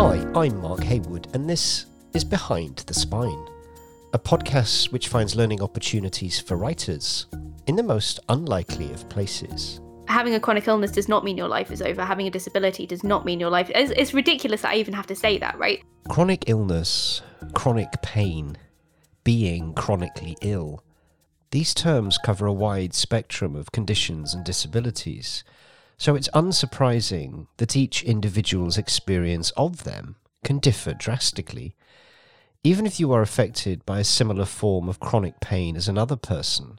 Hi, I'm Mark Haywood, and this is Behind the Spine, a podcast which finds learning opportunities for writers in the most unlikely of places. Having a chronic illness does not mean your life is over. Having a disability does not mean your life. It's, it's ridiculous that I even have to say that, right? Chronic illness, chronic pain, being chronically ill. These terms cover a wide spectrum of conditions and disabilities, so it's unsurprising that each individual's experience of them can differ drastically. Even if you are affected by a similar form of chronic pain as another person,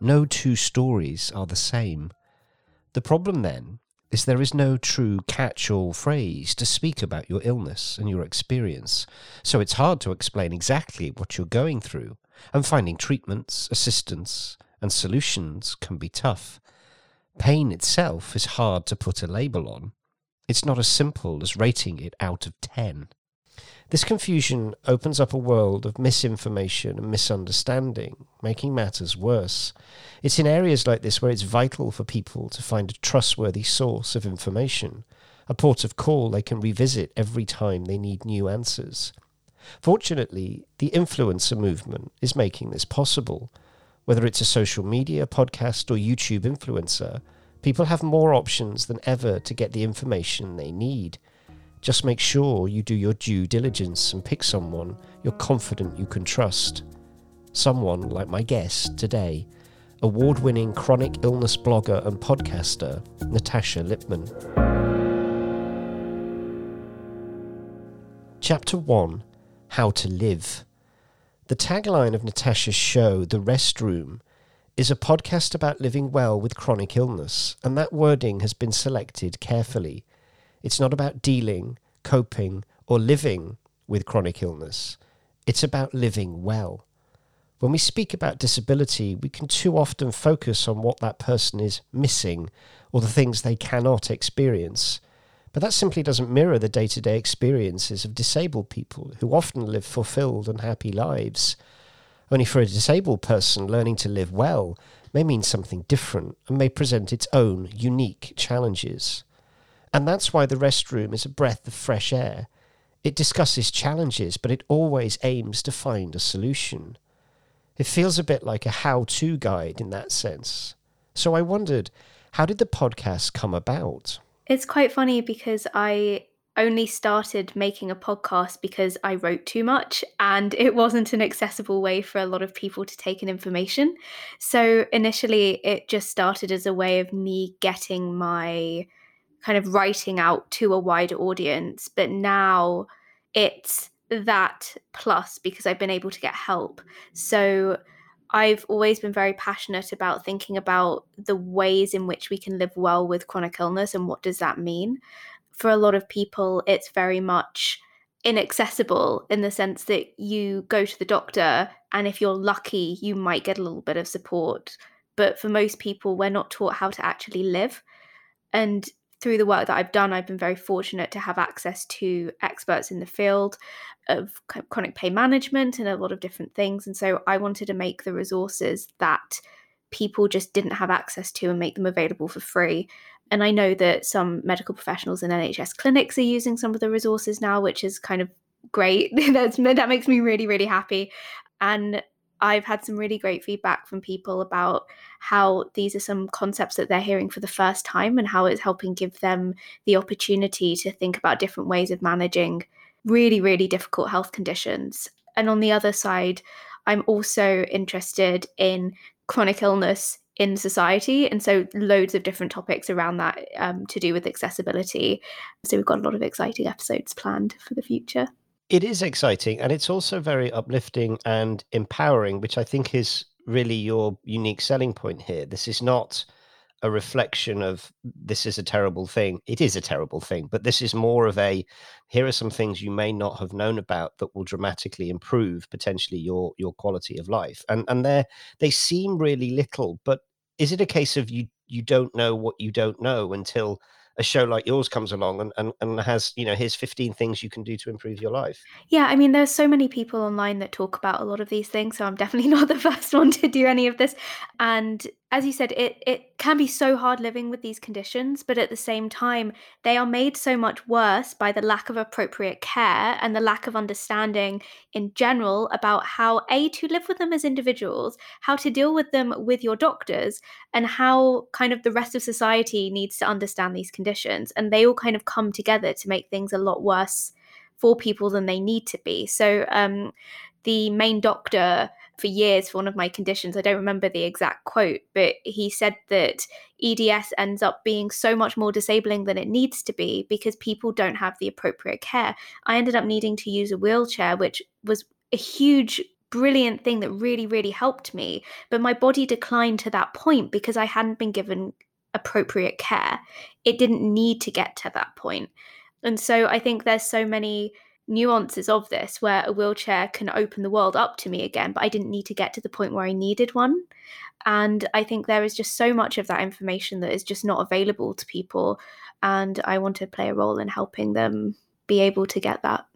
no two stories are the same. The problem then is there is no true catch all phrase to speak about your illness and your experience, so it's hard to explain exactly what you're going through, and finding treatments, assistance, and solutions can be tough. Pain itself is hard to put a label on. It's not as simple as rating it out of 10. This confusion opens up a world of misinformation and misunderstanding, making matters worse. It's in areas like this where it's vital for people to find a trustworthy source of information, a port of call they can revisit every time they need new answers. Fortunately, the influencer movement is making this possible. Whether it's a social media, podcast, or YouTube influencer, people have more options than ever to get the information they need. Just make sure you do your due diligence and pick someone you're confident you can trust. Someone like my guest today, award winning chronic illness blogger and podcaster, Natasha Lipman. Chapter 1 How to Live. The tagline of Natasha's show, The Restroom, is a podcast about living well with chronic illness, and that wording has been selected carefully. It's not about dealing, coping, or living with chronic illness. It's about living well. When we speak about disability, we can too often focus on what that person is missing or the things they cannot experience. But that simply doesn't mirror the day to day experiences of disabled people who often live fulfilled and happy lives. Only for a disabled person, learning to live well may mean something different and may present its own unique challenges. And that's why the rest room is a breath of fresh air. It discusses challenges, but it always aims to find a solution. It feels a bit like a how to guide in that sense. So I wondered, how did the podcast come about? It's quite funny because I only started making a podcast because I wrote too much and it wasn't an accessible way for a lot of people to take in information. So initially, it just started as a way of me getting my kind of writing out to a wider audience. But now it's that plus because I've been able to get help. So I've always been very passionate about thinking about the ways in which we can live well with chronic illness and what does that mean. For a lot of people, it's very much inaccessible in the sense that you go to the doctor and if you're lucky, you might get a little bit of support. But for most people, we're not taught how to actually live. And through the work that I've done, I've been very fortunate to have access to experts in the field of chronic pain management and a lot of different things. And so I wanted to make the resources that people just didn't have access to and make them available for free. And I know that some medical professionals and NHS clinics are using some of the resources now, which is kind of great. That's, that makes me really, really happy. And I've had some really great feedback from people about how these are some concepts that they're hearing for the first time and how it's helping give them the opportunity to think about different ways of managing really, really difficult health conditions. And on the other side, I'm also interested in chronic illness in society. And so, loads of different topics around that um, to do with accessibility. So, we've got a lot of exciting episodes planned for the future. It is exciting and it's also very uplifting and empowering, which I think is really your unique selling point here. This is not a reflection of this is a terrible thing. It is a terrible thing, but this is more of a here are some things you may not have known about that will dramatically improve potentially your your quality of life. And and they they seem really little, but is it a case of you you don't know what you don't know until a show like yours comes along and, and, and has, you know, here's 15 things you can do to improve your life. Yeah, I mean, there's so many people online that talk about a lot of these things, so I'm definitely not the first one to do any of this. And as you said, it it can be so hard living with these conditions, but at the same time, they are made so much worse by the lack of appropriate care and the lack of understanding in general about how a to live with them as individuals, how to deal with them with your doctors, and how kind of the rest of society needs to understand these conditions, and they all kind of come together to make things a lot worse for people than they need to be. So, um, the main doctor for years for one of my conditions. I don't remember the exact quote, but he said that EDS ends up being so much more disabling than it needs to be because people don't have the appropriate care. I ended up needing to use a wheelchair, which was a huge brilliant thing that really really helped me but my body declined to that point because i hadn't been given appropriate care it didn't need to get to that point and so i think there's so many nuances of this where a wheelchair can open the world up to me again, but I didn't need to get to the point where I needed one. And I think there is just so much of that information that is just not available to people. And I want to play a role in helping them be able to get that.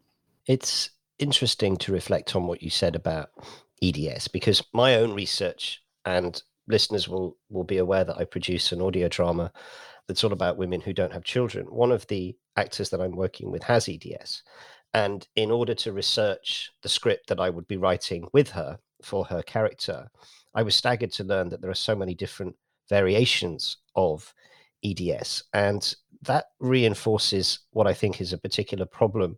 It's interesting to reflect on what you said about EDS because my own research and listeners will will be aware that I produce an audio drama that's all about women who don't have children. One of the actors that I'm working with has EDS. And in order to research the script that I would be writing with her for her character, I was staggered to learn that there are so many different variations of EDS. And that reinforces what I think is a particular problem,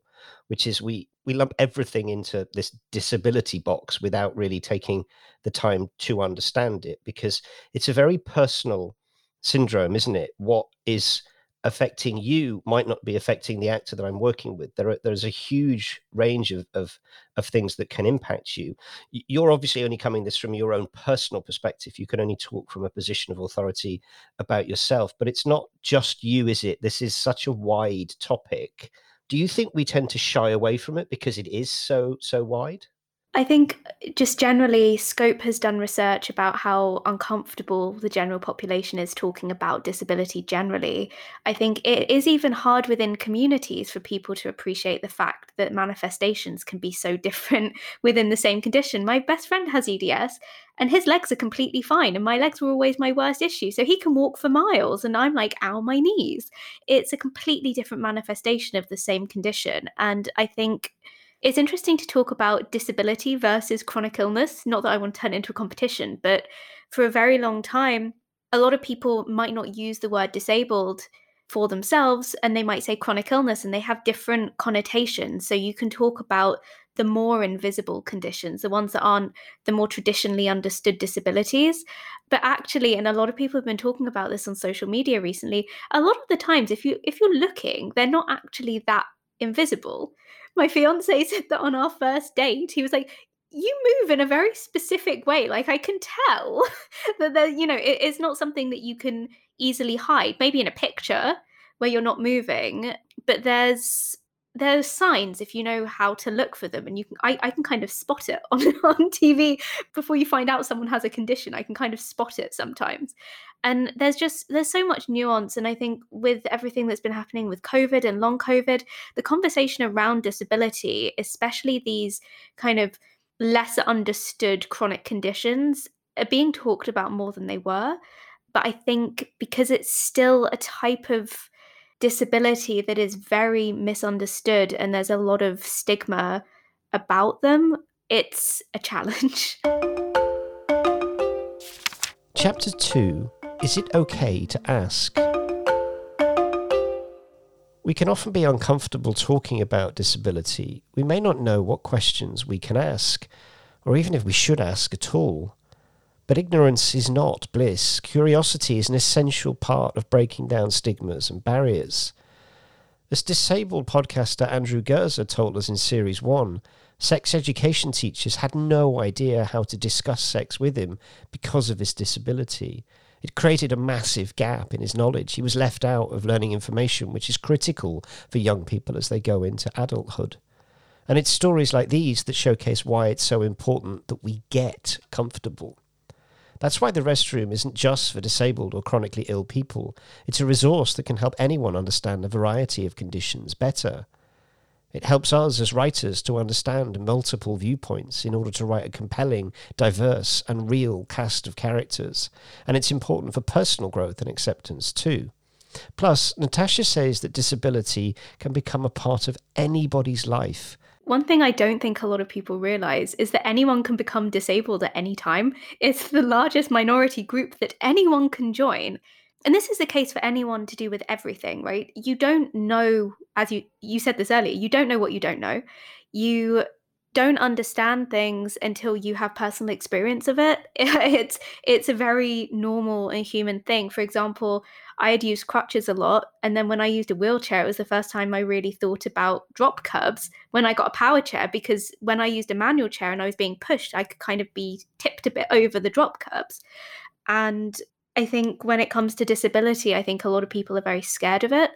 which is we, we lump everything into this disability box without really taking the time to understand it because it's a very personal syndrome, isn't it? What is affecting you might not be affecting the actor that I'm working with. There are, there's a huge range of, of, of things that can impact you. You're obviously only coming this from your own personal perspective. You can only talk from a position of authority about yourself, but it's not just you, is it? This is such a wide topic. Do you think we tend to shy away from it because it is so so wide? I think just generally, Scope has done research about how uncomfortable the general population is talking about disability generally. I think it is even hard within communities for people to appreciate the fact that manifestations can be so different within the same condition. My best friend has EDS and his legs are completely fine, and my legs were always my worst issue. So he can walk for miles, and I'm like, ow, my knees. It's a completely different manifestation of the same condition. And I think it's interesting to talk about disability versus chronic illness. Not that I want to turn it into a competition, but for a very long time, a lot of people might not use the word disabled for themselves and they might say chronic illness and they have different connotations. So you can talk about the more invisible conditions, the ones that aren't the more traditionally understood disabilities. But actually, and a lot of people have been talking about this on social media recently, a lot of the times if you if you're looking, they're not actually that invisible my fiance said that on our first date, he was like, you move in a very specific way. Like I can tell that there, you know, it, it's not something that you can easily hide. Maybe in a picture where you're not moving, but there's there's signs if you know how to look for them and you can I, I can kind of spot it on, on tv before you find out someone has a condition i can kind of spot it sometimes and there's just there's so much nuance and i think with everything that's been happening with covid and long covid the conversation around disability especially these kind of lesser understood chronic conditions are being talked about more than they were but i think because it's still a type of disability that is very misunderstood and there's a lot of stigma about them, it's a challenge. Chapter 2 Is it okay to ask? We can often be uncomfortable talking about disability. We may not know what questions we can ask, or even if we should ask at all. But ignorance is not bliss. Curiosity is an essential part of breaking down stigmas and barriers. As disabled podcaster Andrew Gurza told us in Series 1, sex education teachers had no idea how to discuss sex with him because of his disability. It created a massive gap in his knowledge. He was left out of learning information, which is critical for young people as they go into adulthood. And it's stories like these that showcase why it's so important that we get comfortable. That's why the restroom isn't just for disabled or chronically ill people. It's a resource that can help anyone understand a variety of conditions better. It helps us as writers to understand multiple viewpoints in order to write a compelling, diverse, and real cast of characters. And it's important for personal growth and acceptance too. Plus, Natasha says that disability can become a part of anybody's life one thing I don't think a lot of people realize is that anyone can become disabled at any time. It's the largest minority group that anyone can join. And this is the case for anyone to do with everything, right? You don't know, as you you said this earlier, you don't know what you don't know. You don't understand things until you have personal experience of it. It's it's a very normal and human thing. For example, I had used crutches a lot, and then when I used a wheelchair, it was the first time I really thought about drop curbs when I got a power chair. Because when I used a manual chair and I was being pushed, I could kind of be tipped a bit over the drop curbs. And I think when it comes to disability, I think a lot of people are very scared of it,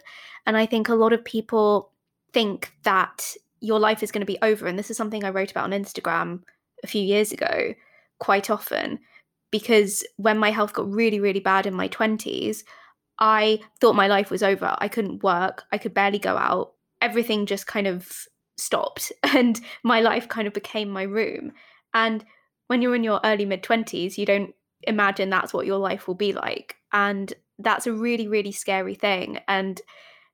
and I think a lot of people think that your life is going to be over. And this is something I wrote about on Instagram a few years ago quite often because when my health got really, really bad in my 20s, I thought my life was over. I couldn't work, I could barely go out. Everything just kind of stopped, and my life kind of became my room. And when you're in your early mid 20s, you don't imagine that's what your life will be like. And that's a really, really scary thing. And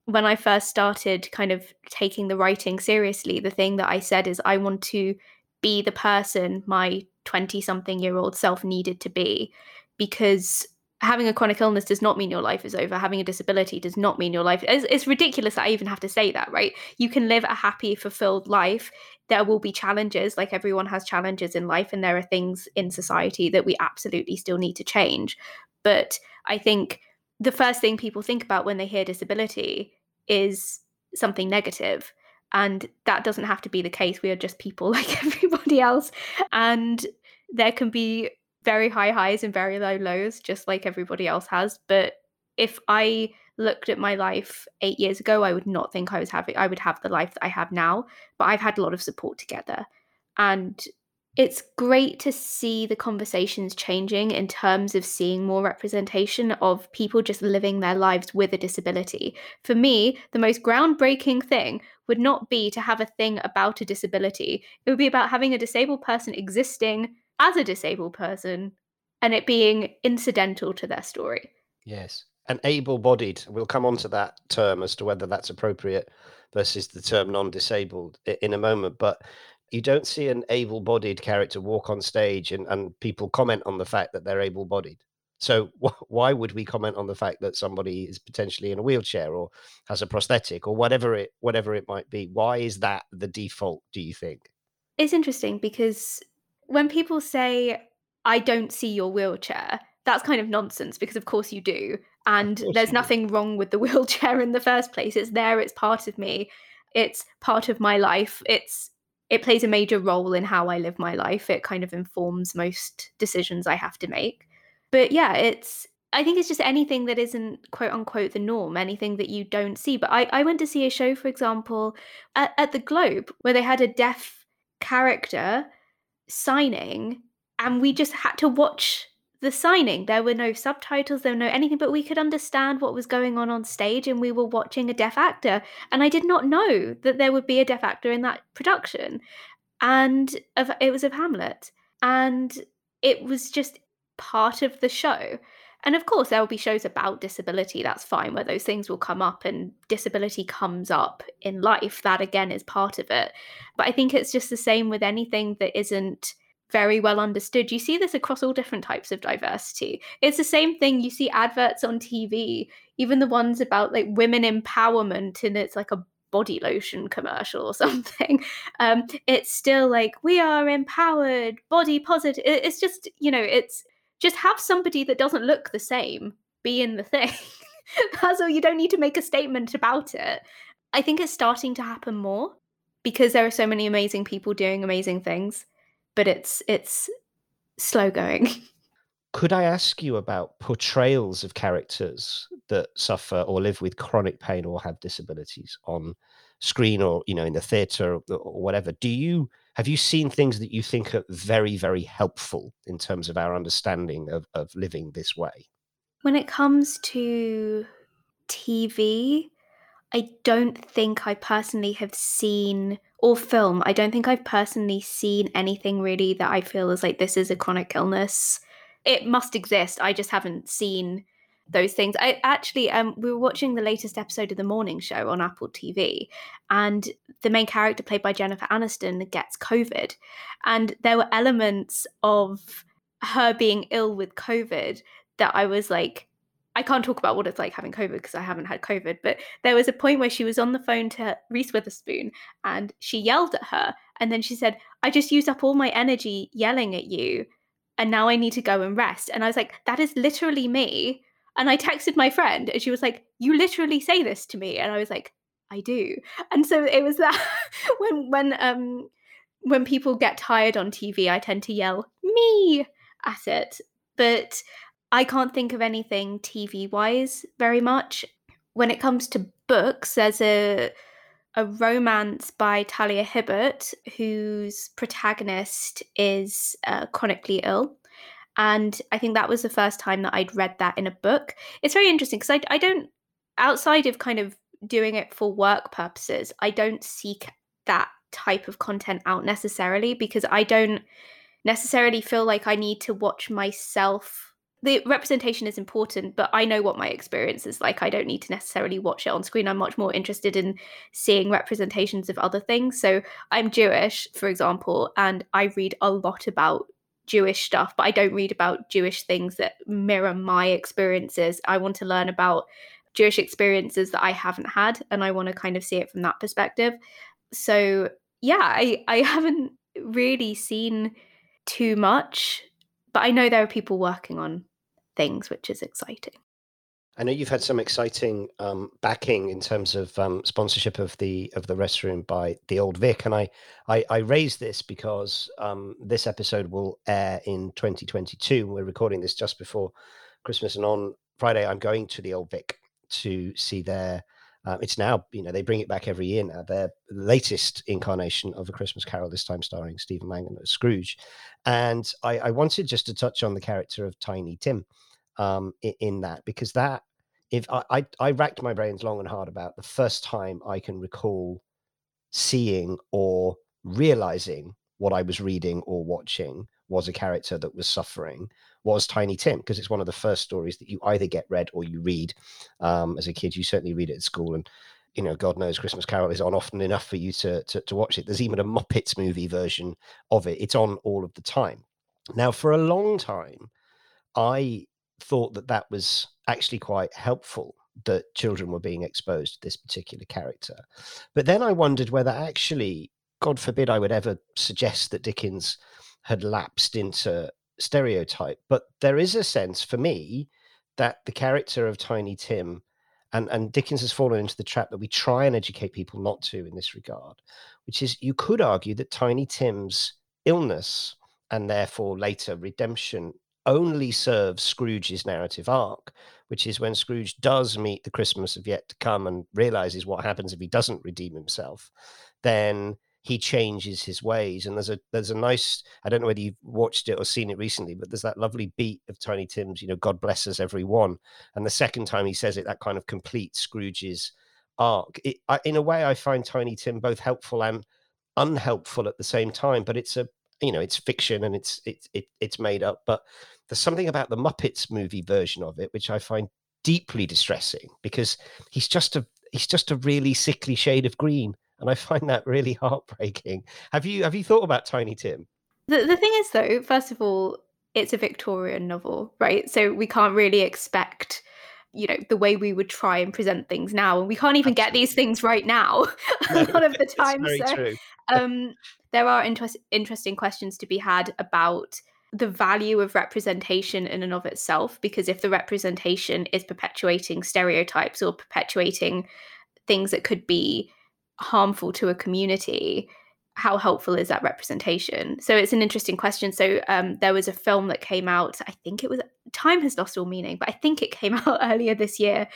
when I first started kind of taking the writing seriously, the thing that I said is I want to be the person my 20 something year old self needed to be because having a chronic illness does not mean your life is over. Having a disability does not mean your life. It's, it's ridiculous that I even have to say that, right? You can live a happy, fulfilled life. There will be challenges, like everyone has challenges in life, and there are things in society that we absolutely still need to change. But I think the first thing people think about when they hear disability is something negative and that doesn't have to be the case we are just people like everybody else and there can be very high highs and very low lows just like everybody else has but if i looked at my life 8 years ago i would not think i was having i would have the life that i have now but i've had a lot of support together and it's great to see the conversations changing in terms of seeing more representation of people just living their lives with a disability. For me, the most groundbreaking thing would not be to have a thing about a disability, it would be about having a disabled person existing as a disabled person and it being incidental to their story. Yes. And able bodied, we'll come on to that term as to whether that's appropriate versus the term non disabled in a moment. But you don't see an able-bodied character walk on stage and, and people comment on the fact that they're able-bodied so wh- why would we comment on the fact that somebody is potentially in a wheelchair or has a prosthetic or whatever it whatever it might be why is that the default do you think it's interesting because when people say i don't see your wheelchair that's kind of nonsense because of course you do and there's nothing do. wrong with the wheelchair in the first place it's there it's part of me it's part of my life it's it plays a major role in how I live my life. It kind of informs most decisions I have to make. But yeah, it's I think it's just anything that isn't quote unquote the norm, anything that you don't see. But I, I went to see a show, for example, at, at the Globe, where they had a deaf character signing, and we just had to watch the signing. There were no subtitles, there were no anything, but we could understand what was going on on stage, and we were watching a deaf actor. And I did not know that there would be a deaf actor in that production, and of, it was of Hamlet, and it was just part of the show. And of course, there will be shows about disability. That's fine, where those things will come up and disability comes up in life. That again is part of it. But I think it's just the same with anything that isn't very well understood. You see this across all different types of diversity. It's the same thing you see adverts on TV, even the ones about like women empowerment, and it's like a body lotion commercial or something. Um, it's still like we are empowered, body positive. It's just you know, it's just have somebody that doesn't look the same be in the thing. That's all. You don't need to make a statement about it. I think it's starting to happen more because there are so many amazing people doing amazing things but it's it's slow going. could I ask you about portrayals of characters that suffer or live with chronic pain or have disabilities on screen or you know in the theater or, or whatever? Do you have you seen things that you think are very very helpful in terms of our understanding of, of living this way? When it comes to TV, I don't think I personally have seen or film. I don't think I've personally seen anything really that I feel is like this is a chronic illness. It must exist. I just haven't seen those things. I actually um we were watching the latest episode of the morning show on Apple TV and the main character played by Jennifer Aniston gets COVID and there were elements of her being ill with COVID that I was like I can't talk about what it's like having COVID because I haven't had COVID, but there was a point where she was on the phone to Reese Witherspoon and she yelled at her. And then she said, I just used up all my energy yelling at you. And now I need to go and rest. And I was like, that is literally me. And I texted my friend and she was like, You literally say this to me. And I was like, I do. And so it was that when when um when people get tired on TV, I tend to yell me at it. But I can't think of anything TV wise very much. When it comes to books, there's a a romance by Talia Hibbert, whose protagonist is uh, chronically ill. And I think that was the first time that I'd read that in a book. It's very interesting because I, I don't, outside of kind of doing it for work purposes, I don't seek that type of content out necessarily because I don't necessarily feel like I need to watch myself the representation is important, but I know what my experience is like. I don't need to necessarily watch it on screen. I'm much more interested in seeing representations of other things. So I'm Jewish, for example, and I read a lot about Jewish stuff, but I don't read about Jewish things that mirror my experiences. I want to learn about Jewish experiences that I haven't had, and I want to kind of see it from that perspective. So yeah, I, I haven't really seen too much but I know there are people working on things, which is exciting. I know you've had some exciting um, backing in terms of um, sponsorship of the of the restroom by the Old Vic, and I I, I raise this because um, this episode will air in 2022. We're recording this just before Christmas, and on Friday I'm going to the Old Vic to see their um, it's now, you know, they bring it back every year now. Their latest incarnation of A Christmas Carol, this time starring Stephen Mangan as Scrooge. And I, I, wanted just to touch on the character of Tiny Tim um, in, in, that, because that, if I, I, I racked my brains long and hard about the first time I can recall seeing or realizing what I was reading or watching was a character that was suffering was Tiny Tim, because it's one of the first stories that you either get read or you read um, as a kid. You certainly read it at school, and you know, God knows, Christmas Carol is on often enough for you to, to to watch it. There's even a Muppets movie version of it. It's on all of the time. Now, for a long time, I thought that that was actually quite helpful that children were being exposed to this particular character. But then I wondered whether actually, God forbid, I would ever suggest that Dickens had lapsed into stereotype, but there is a sense for me that the character of Tiny Tim and, and Dickens has fallen into the trap that we try and educate people not to in this regard, which is you could argue that Tiny Tim's illness and therefore later redemption only serves Scrooge's narrative arc, which is when Scrooge does meet the Christmas of yet to come and realizes what happens if he doesn't redeem himself, then he changes his ways. And there's a there's a nice I don't know whether you've watched it or seen it recently, but there's that lovely beat of Tiny Tim's, you know, God bless us every one. And the second time he says it, that kind of completes Scrooge's arc. It, I, in a way, I find Tiny Tim both helpful and unhelpful at the same time. But it's a you know it's fiction and it's it's it, it's made up. But there's something about the Muppets movie version of it which I find deeply distressing because he's just a he's just a really sickly shade of green and I find that really heartbreaking. Have you have you thought about Tiny Tim? The the thing is though, first of all, it's a Victorian novel, right? So we can't really expect you know the way we would try and present things now and we can't even Absolutely. get these things right now a lot of the time so um, there are interest, interesting questions to be had about the value of representation in and of itself because if the representation is perpetuating stereotypes or perpetuating things that could be harmful to a community how helpful is that representation? So it's an interesting question. So um, there was a film that came out, I think it was Time Has Lost All Meaning, but I think it came out earlier this year.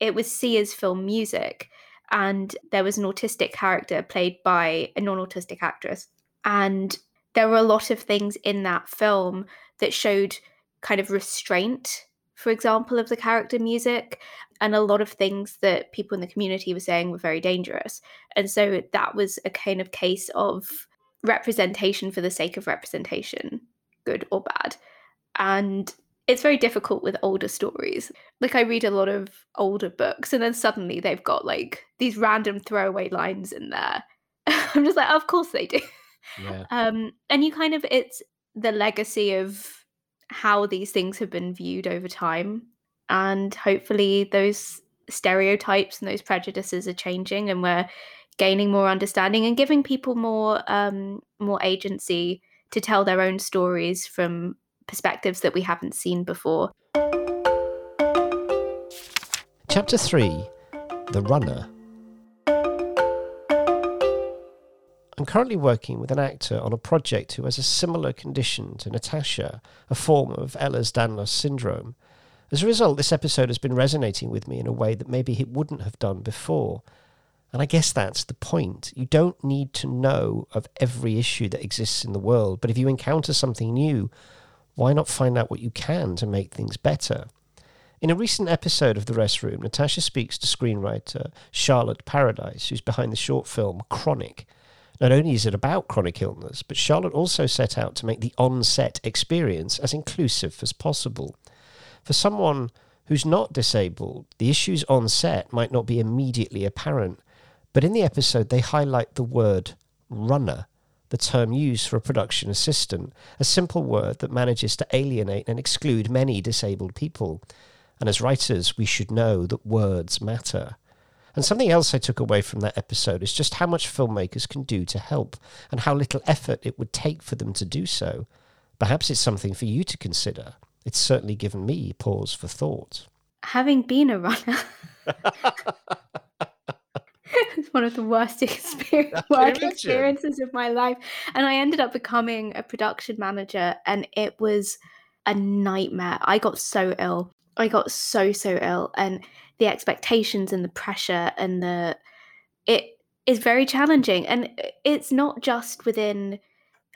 It was Sia's film Music, and there was an autistic character played by a non autistic actress. And there were a lot of things in that film that showed kind of restraint for example, of the character music. And a lot of things that people in the community were saying were very dangerous. And so that was a kind of case of representation for the sake of representation, good or bad. And it's very difficult with older stories. Like I read a lot of older books and then suddenly they've got like these random throwaway lines in there. I'm just like, of course they do. Yeah. Um and you kind of it's the legacy of how these things have been viewed over time. And hopefully, those stereotypes and those prejudices are changing, and we're gaining more understanding and giving people more um, more agency to tell their own stories from perspectives that we haven't seen before. Chapter 3 The Runner I'm currently working with an actor on a project who has a similar condition to Natasha, a form of Ehlers-Danlos syndrome. As a result, this episode has been resonating with me in a way that maybe it wouldn't have done before. And I guess that's the point. You don't need to know of every issue that exists in the world, but if you encounter something new, why not find out what you can to make things better? In a recent episode of The Rest Room, Natasha speaks to screenwriter Charlotte Paradise, who's behind the short film Chronic, not only is it about chronic illness, but Charlotte also set out to make the on set experience as inclusive as possible. For someone who's not disabled, the issues on set might not be immediately apparent, but in the episode they highlight the word runner, the term used for a production assistant, a simple word that manages to alienate and exclude many disabled people. And as writers, we should know that words matter. And something else I took away from that episode is just how much filmmakers can do to help and how little effort it would take for them to do so. Perhaps it's something for you to consider. It's certainly given me pause for thought. Having been a runner, it's one of the worst experience, work experiences of my life. And I ended up becoming a production manager, and it was a nightmare. I got so ill. I got so, so ill. And the expectations and the pressure and the it is very challenging and it's not just within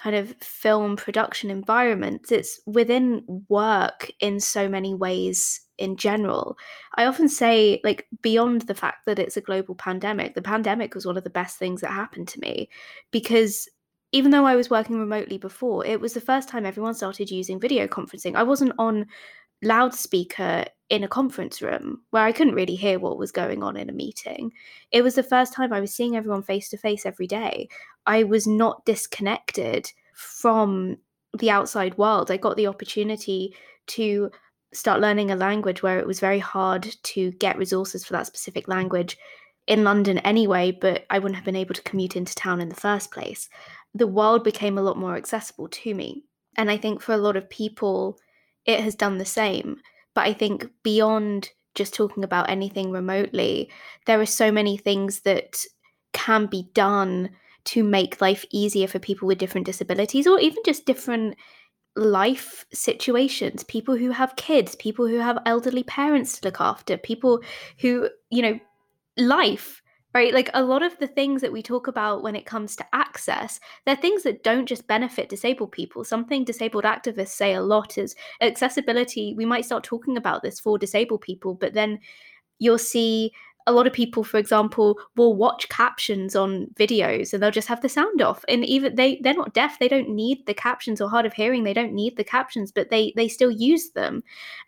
kind of film production environments it's within work in so many ways in general i often say like beyond the fact that it's a global pandemic the pandemic was one of the best things that happened to me because even though I was working remotely before, it was the first time everyone started using video conferencing. I wasn't on loudspeaker in a conference room where I couldn't really hear what was going on in a meeting. It was the first time I was seeing everyone face to face every day. I was not disconnected from the outside world. I got the opportunity to start learning a language where it was very hard to get resources for that specific language in London anyway, but I wouldn't have been able to commute into town in the first place. The world became a lot more accessible to me. And I think for a lot of people, it has done the same. But I think beyond just talking about anything remotely, there are so many things that can be done to make life easier for people with different disabilities or even just different life situations people who have kids people who have elderly parents to look after people who you know life right? Like a lot of the things that we talk about when it comes to access, they're things that don't just benefit disabled people. Something disabled activists say a lot is accessibility. We might start talking about this for disabled people, but then you'll see a lot of people for example will watch captions on videos and they'll just have the sound off. And even they they're not deaf. They don't need the captions or hard of hearing. They don't need the captions but they they still use them.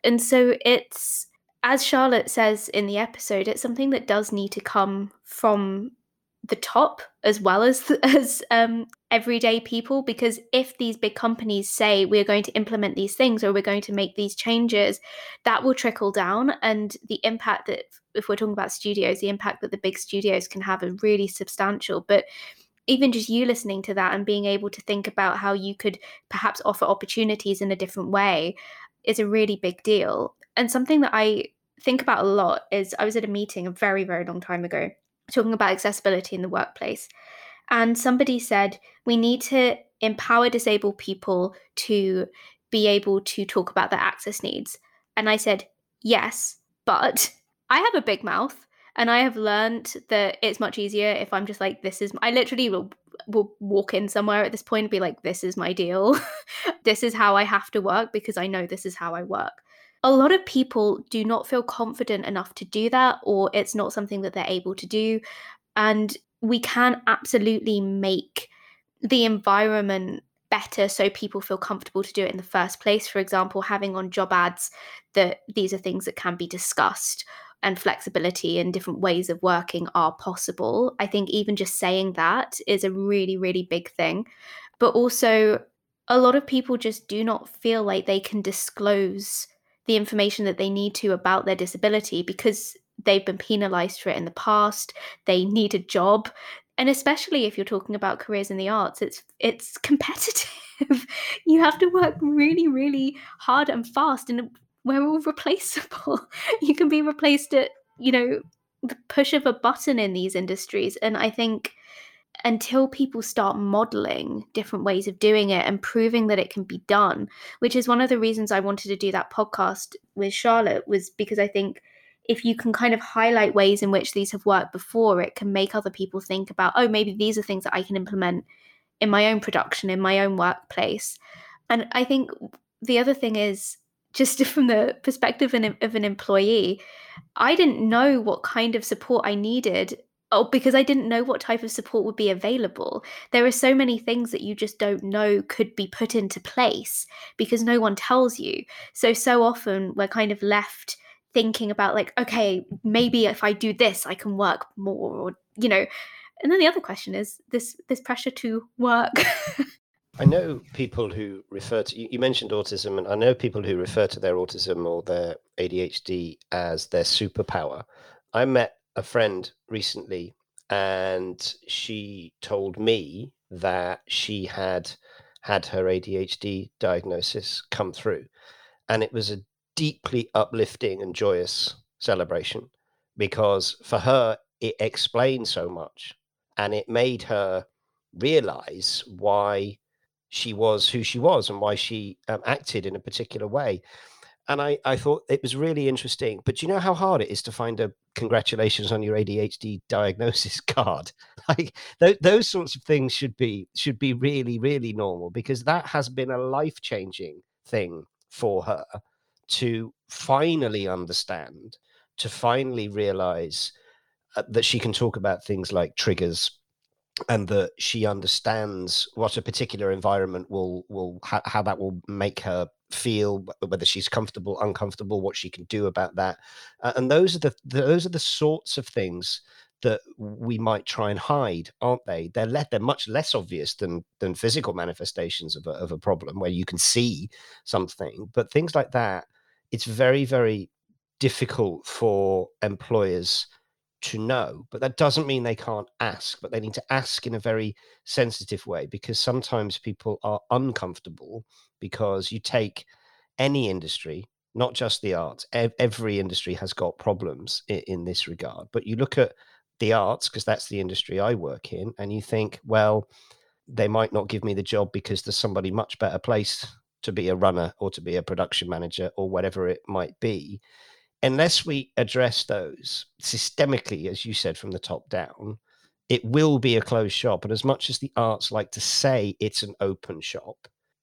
And so it's as Charlotte says in the episode, it's something that does need to come from the top as well as as um, everyday people. Because if these big companies say we're going to implement these things or we're going to make these changes, that will trickle down, and the impact that if we're talking about studios, the impact that the big studios can have is really substantial. But even just you listening to that and being able to think about how you could perhaps offer opportunities in a different way is a really big deal. And something that I think about a lot is I was at a meeting a very, very long time ago talking about accessibility in the workplace. And somebody said, we need to empower disabled people to be able to talk about their access needs. And I said, yes, but I have a big mouth and I have learned that it's much easier if I'm just like, this is, I literally will, will walk in somewhere at this point and be like, this is my deal. this is how I have to work because I know this is how I work. A lot of people do not feel confident enough to do that, or it's not something that they're able to do. And we can absolutely make the environment better so people feel comfortable to do it in the first place. For example, having on job ads that these are things that can be discussed and flexibility and different ways of working are possible. I think even just saying that is a really, really big thing. But also, a lot of people just do not feel like they can disclose the information that they need to about their disability because they've been penalized for it in the past. They need a job and especially if you're talking about careers in the arts it's it's competitive you have to work really really hard and fast and we're all replaceable you can be replaced at you know the push of a button in these industries and i think until people start modeling different ways of doing it and proving that it can be done which is one of the reasons i wanted to do that podcast with charlotte was because i think if you can kind of highlight ways in which these have worked before, it can make other people think about, oh, maybe these are things that I can implement in my own production, in my own workplace. And I think the other thing is just from the perspective of an employee, I didn't know what kind of support I needed. Oh, because I didn't know what type of support would be available. There are so many things that you just don't know could be put into place because no one tells you. So, so often we're kind of left thinking about like okay maybe if i do this i can work more or you know and then the other question is this this pressure to work i know people who refer to you mentioned autism and i know people who refer to their autism or their adhd as their superpower. I met a friend recently and she told me that she had had her adhd diagnosis come through and it was a deeply uplifting and joyous celebration because for her it explained so much and it made her realize why she was who she was and why she um, acted in a particular way. And I, I thought it was really interesting. But you know how hard it is to find a congratulations on your adhd diagnosis card? Like th- those sorts of things should be should be really really normal because that has been a life changing thing for her to finally understand, to finally realize uh, that she can talk about things like triggers and that she understands what a particular environment will will ha- how that will make her feel whether she's comfortable uncomfortable what she can do about that uh, and those are the those are the sorts of things that we might try and hide, aren't they? They're le- they're much less obvious than than physical manifestations of a, of a problem where you can see something. But things like that it's very, very difficult for employers to know. But that doesn't mean they can't ask, but they need to ask in a very sensitive way because sometimes people are uncomfortable because you take any industry, not just the arts, every industry has got problems in, in this regard. But you look at the arts, because that's the industry I work in, and you think, well, they might not give me the job because there's somebody much better placed to be a runner or to be a production manager or whatever it might be, unless we address those systemically, as you said, from the top down, it will be a closed shop. And as much as the arts like to say it's an open shop,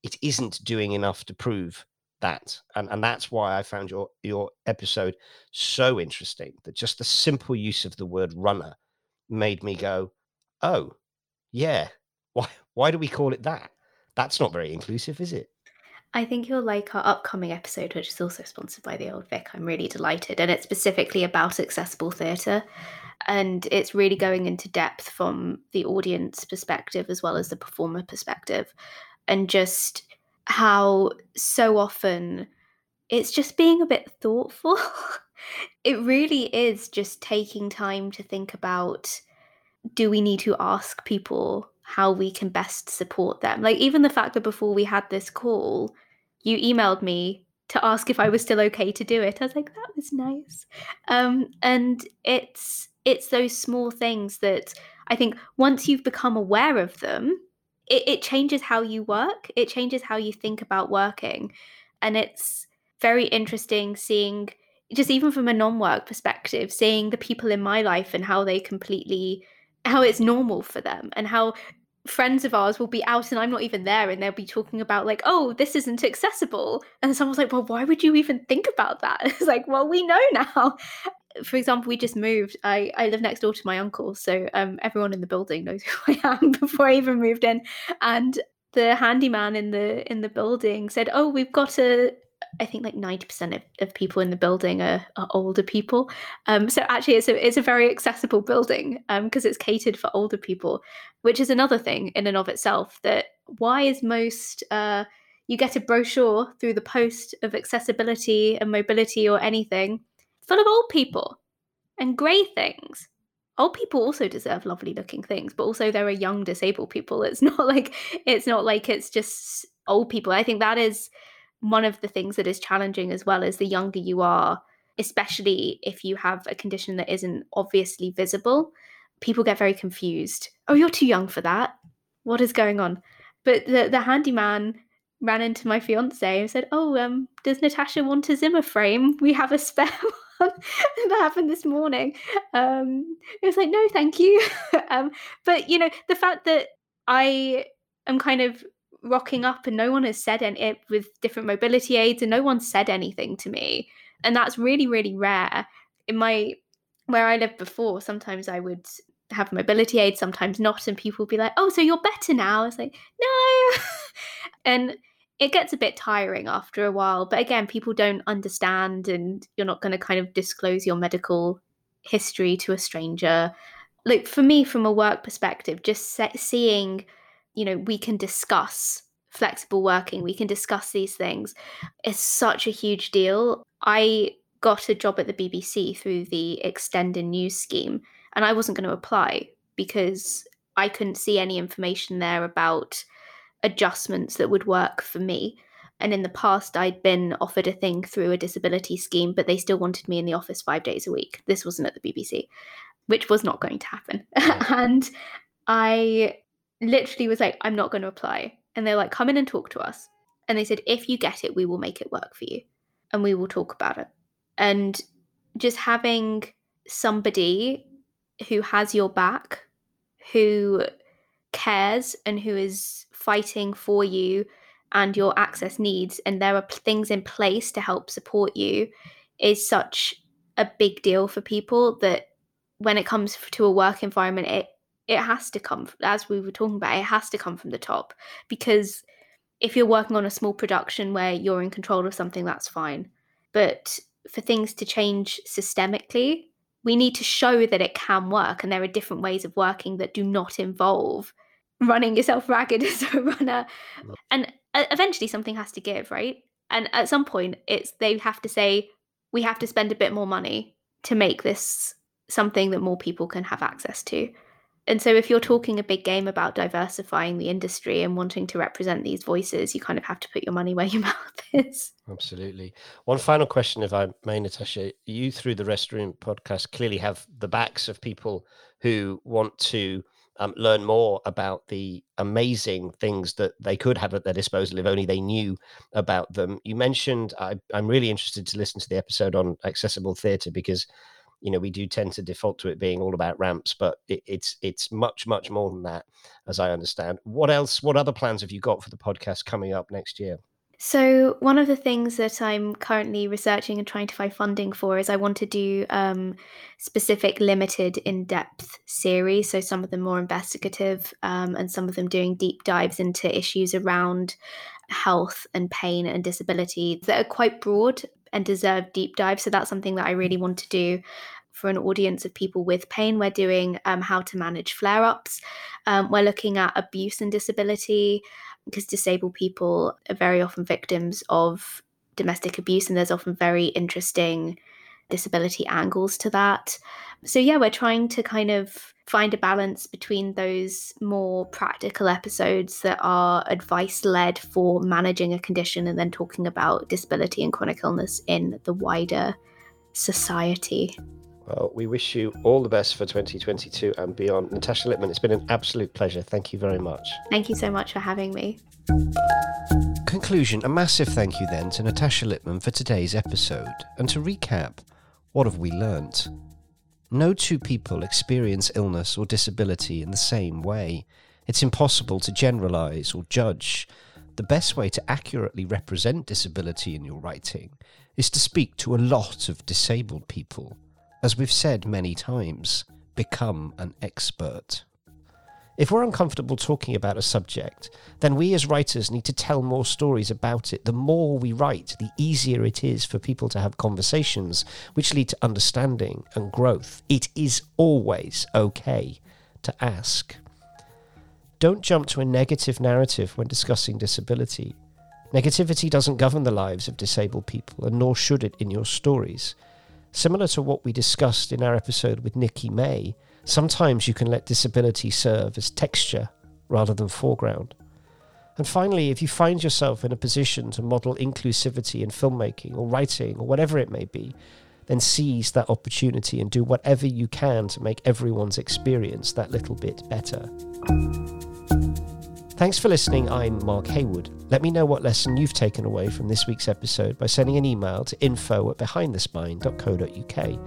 it isn't doing enough to prove that. And and that's why I found your your episode so interesting. That just the simple use of the word runner made me go, Oh, yeah. Why why do we call it that? That's not very inclusive, is it? I think you'll like our upcoming episode, which is also sponsored by the Old Vic. I'm really delighted. And it's specifically about accessible theatre. And it's really going into depth from the audience perspective as well as the performer perspective. And just how so often it's just being a bit thoughtful. it really is just taking time to think about do we need to ask people how we can best support them. Like even the fact that before we had this call, you emailed me to ask if I was still okay to do it. I was like, that was nice. Um, and it's it's those small things that I think once you've become aware of them, it, it changes how you work, it changes how you think about working. And it's very interesting seeing, just even from a non work perspective, seeing the people in my life and how they completely, how it's normal for them and how friends of ours will be out and I'm not even there and they'll be talking about like, oh, this isn't accessible. And someone's like, well, why would you even think about that? It's like, well, we know now. For example, we just moved. I, I live next door to my uncle, so um, everyone in the building knows who I am before I even moved in. And the handyman in the in the building said, "Oh, we've got a I think like 90% of, of people in the building are, are older people. Um, so actually it's a, it's a very accessible building because um, it's catered for older people, which is another thing in and of itself that why is most, uh, you get a brochure through the post of accessibility and mobility or anything full of old people and grey things. Old people also deserve lovely looking things, but also there are young disabled people. It's not like it's not like it's just old people. I think that is one of the things that is challenging as well is the younger you are, especially if you have a condition that isn't obviously visible, people get very confused. Oh, you're too young for that. What is going on? But the the handyman ran into my fiance and said, "Oh, um, does Natasha want a Zimmer frame? We have a spare one." that happened this morning. Um, it was like, "No, thank you." um, but you know, the fact that I am kind of rocking up and no one has said it eh, with different mobility aids and no one said anything to me. And that's really really rare. In my where i lived before sometimes i would have mobility aids sometimes not and people would be like oh so you're better now? It's like no. And it gets a bit tiring after a while but again people don't understand and you're not going to kind of disclose your medical history to a stranger. Like for me from a work perspective just seeing you know, we can discuss flexible working, we can discuss these things. It's such a huge deal. I got a job at the BBC through the extended news scheme, and I wasn't going to apply because I couldn't see any information there about adjustments that would work for me. And in the past, I'd been offered a thing through a disability scheme, but they still wanted me in the office five days a week. This wasn't at the BBC, which was not going to happen. and I literally was like, I'm not going to apply. And they're like, come in and talk to us. And they said, if you get it, we will make it work for you and we will talk about it. And just having somebody who has your back, who cares and who is fighting for you and your access needs, and there are things in place to help support you, is such a big deal for people that when it comes to a work environment, it it has to come as we were talking about it has to come from the top because if you're working on a small production where you're in control of something that's fine. But for things to change systemically we need to show that it can work and there are different ways of working that do not involve running yourself ragged as a runner. And uh, eventually something has to give right? And at some point it's they have to say we have to spend a bit more money to make this something that more people can have access to and so if you're talking a big game about diversifying the industry and wanting to represent these voices you kind of have to put your money where your mouth is. Absolutely. One final question if i may natasha. You through the restroom podcast clearly have the backs of people who want to um, learn more about the amazing things that they could have at their disposal if only they knew about them. You mentioned, I, I'm really interested to listen to the episode on accessible theatre because you know we do tend to default to it being all about ramps but it, it's it's much much more than that as i understand. What else what other plans have you got for the podcast coming up next year? So one of the things that i'm currently researching and trying to find funding for is i want to do um, specific limited in-depth series so some of them more investigative um, and some of them doing deep dives into issues around health and pain and disability that are quite broad and deserve deep dive. So that's something that I really want to do for an audience of people with pain. We're doing um, how to manage flare ups. Um, we're looking at abuse and disability because disabled people are very often victims of domestic abuse, and there's often very interesting disability angles to that. So, yeah, we're trying to kind of find a balance between those more practical episodes that are advice led for managing a condition and then talking about disability and chronic illness in the wider society. Well, we wish you all the best for 2022 and beyond. Natasha Lipman, it's been an absolute pleasure. Thank you very much. Thank you so much for having me. Conclusion A massive thank you then to Natasha Lipman for today's episode. And to recap, what have we learnt? No two people experience illness or disability in the same way. It's impossible to generalise or judge. The best way to accurately represent disability in your writing is to speak to a lot of disabled people. As we've said many times, become an expert. If we're uncomfortable talking about a subject, then we as writers need to tell more stories about it. The more we write, the easier it is for people to have conversations which lead to understanding and growth. It is always okay to ask. Don't jump to a negative narrative when discussing disability. Negativity doesn't govern the lives of disabled people, and nor should it in your stories. Similar to what we discussed in our episode with Nikki May, Sometimes you can let disability serve as texture rather than foreground. And finally, if you find yourself in a position to model inclusivity in filmmaking or writing or whatever it may be, then seize that opportunity and do whatever you can to make everyone's experience that little bit better. Thanks for listening. I'm Mark Haywood. Let me know what lesson you've taken away from this week's episode by sending an email to info at behindthespine.co.uk.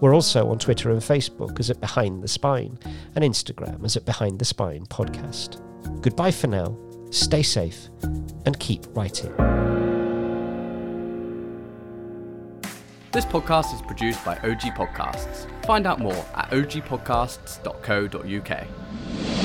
We're also on Twitter and Facebook as at Behind the Spine, and Instagram as at Behind the Spine Podcast. Goodbye for now, stay safe, and keep writing. This podcast is produced by OG Podcasts. Find out more at ogpodcasts.co.uk.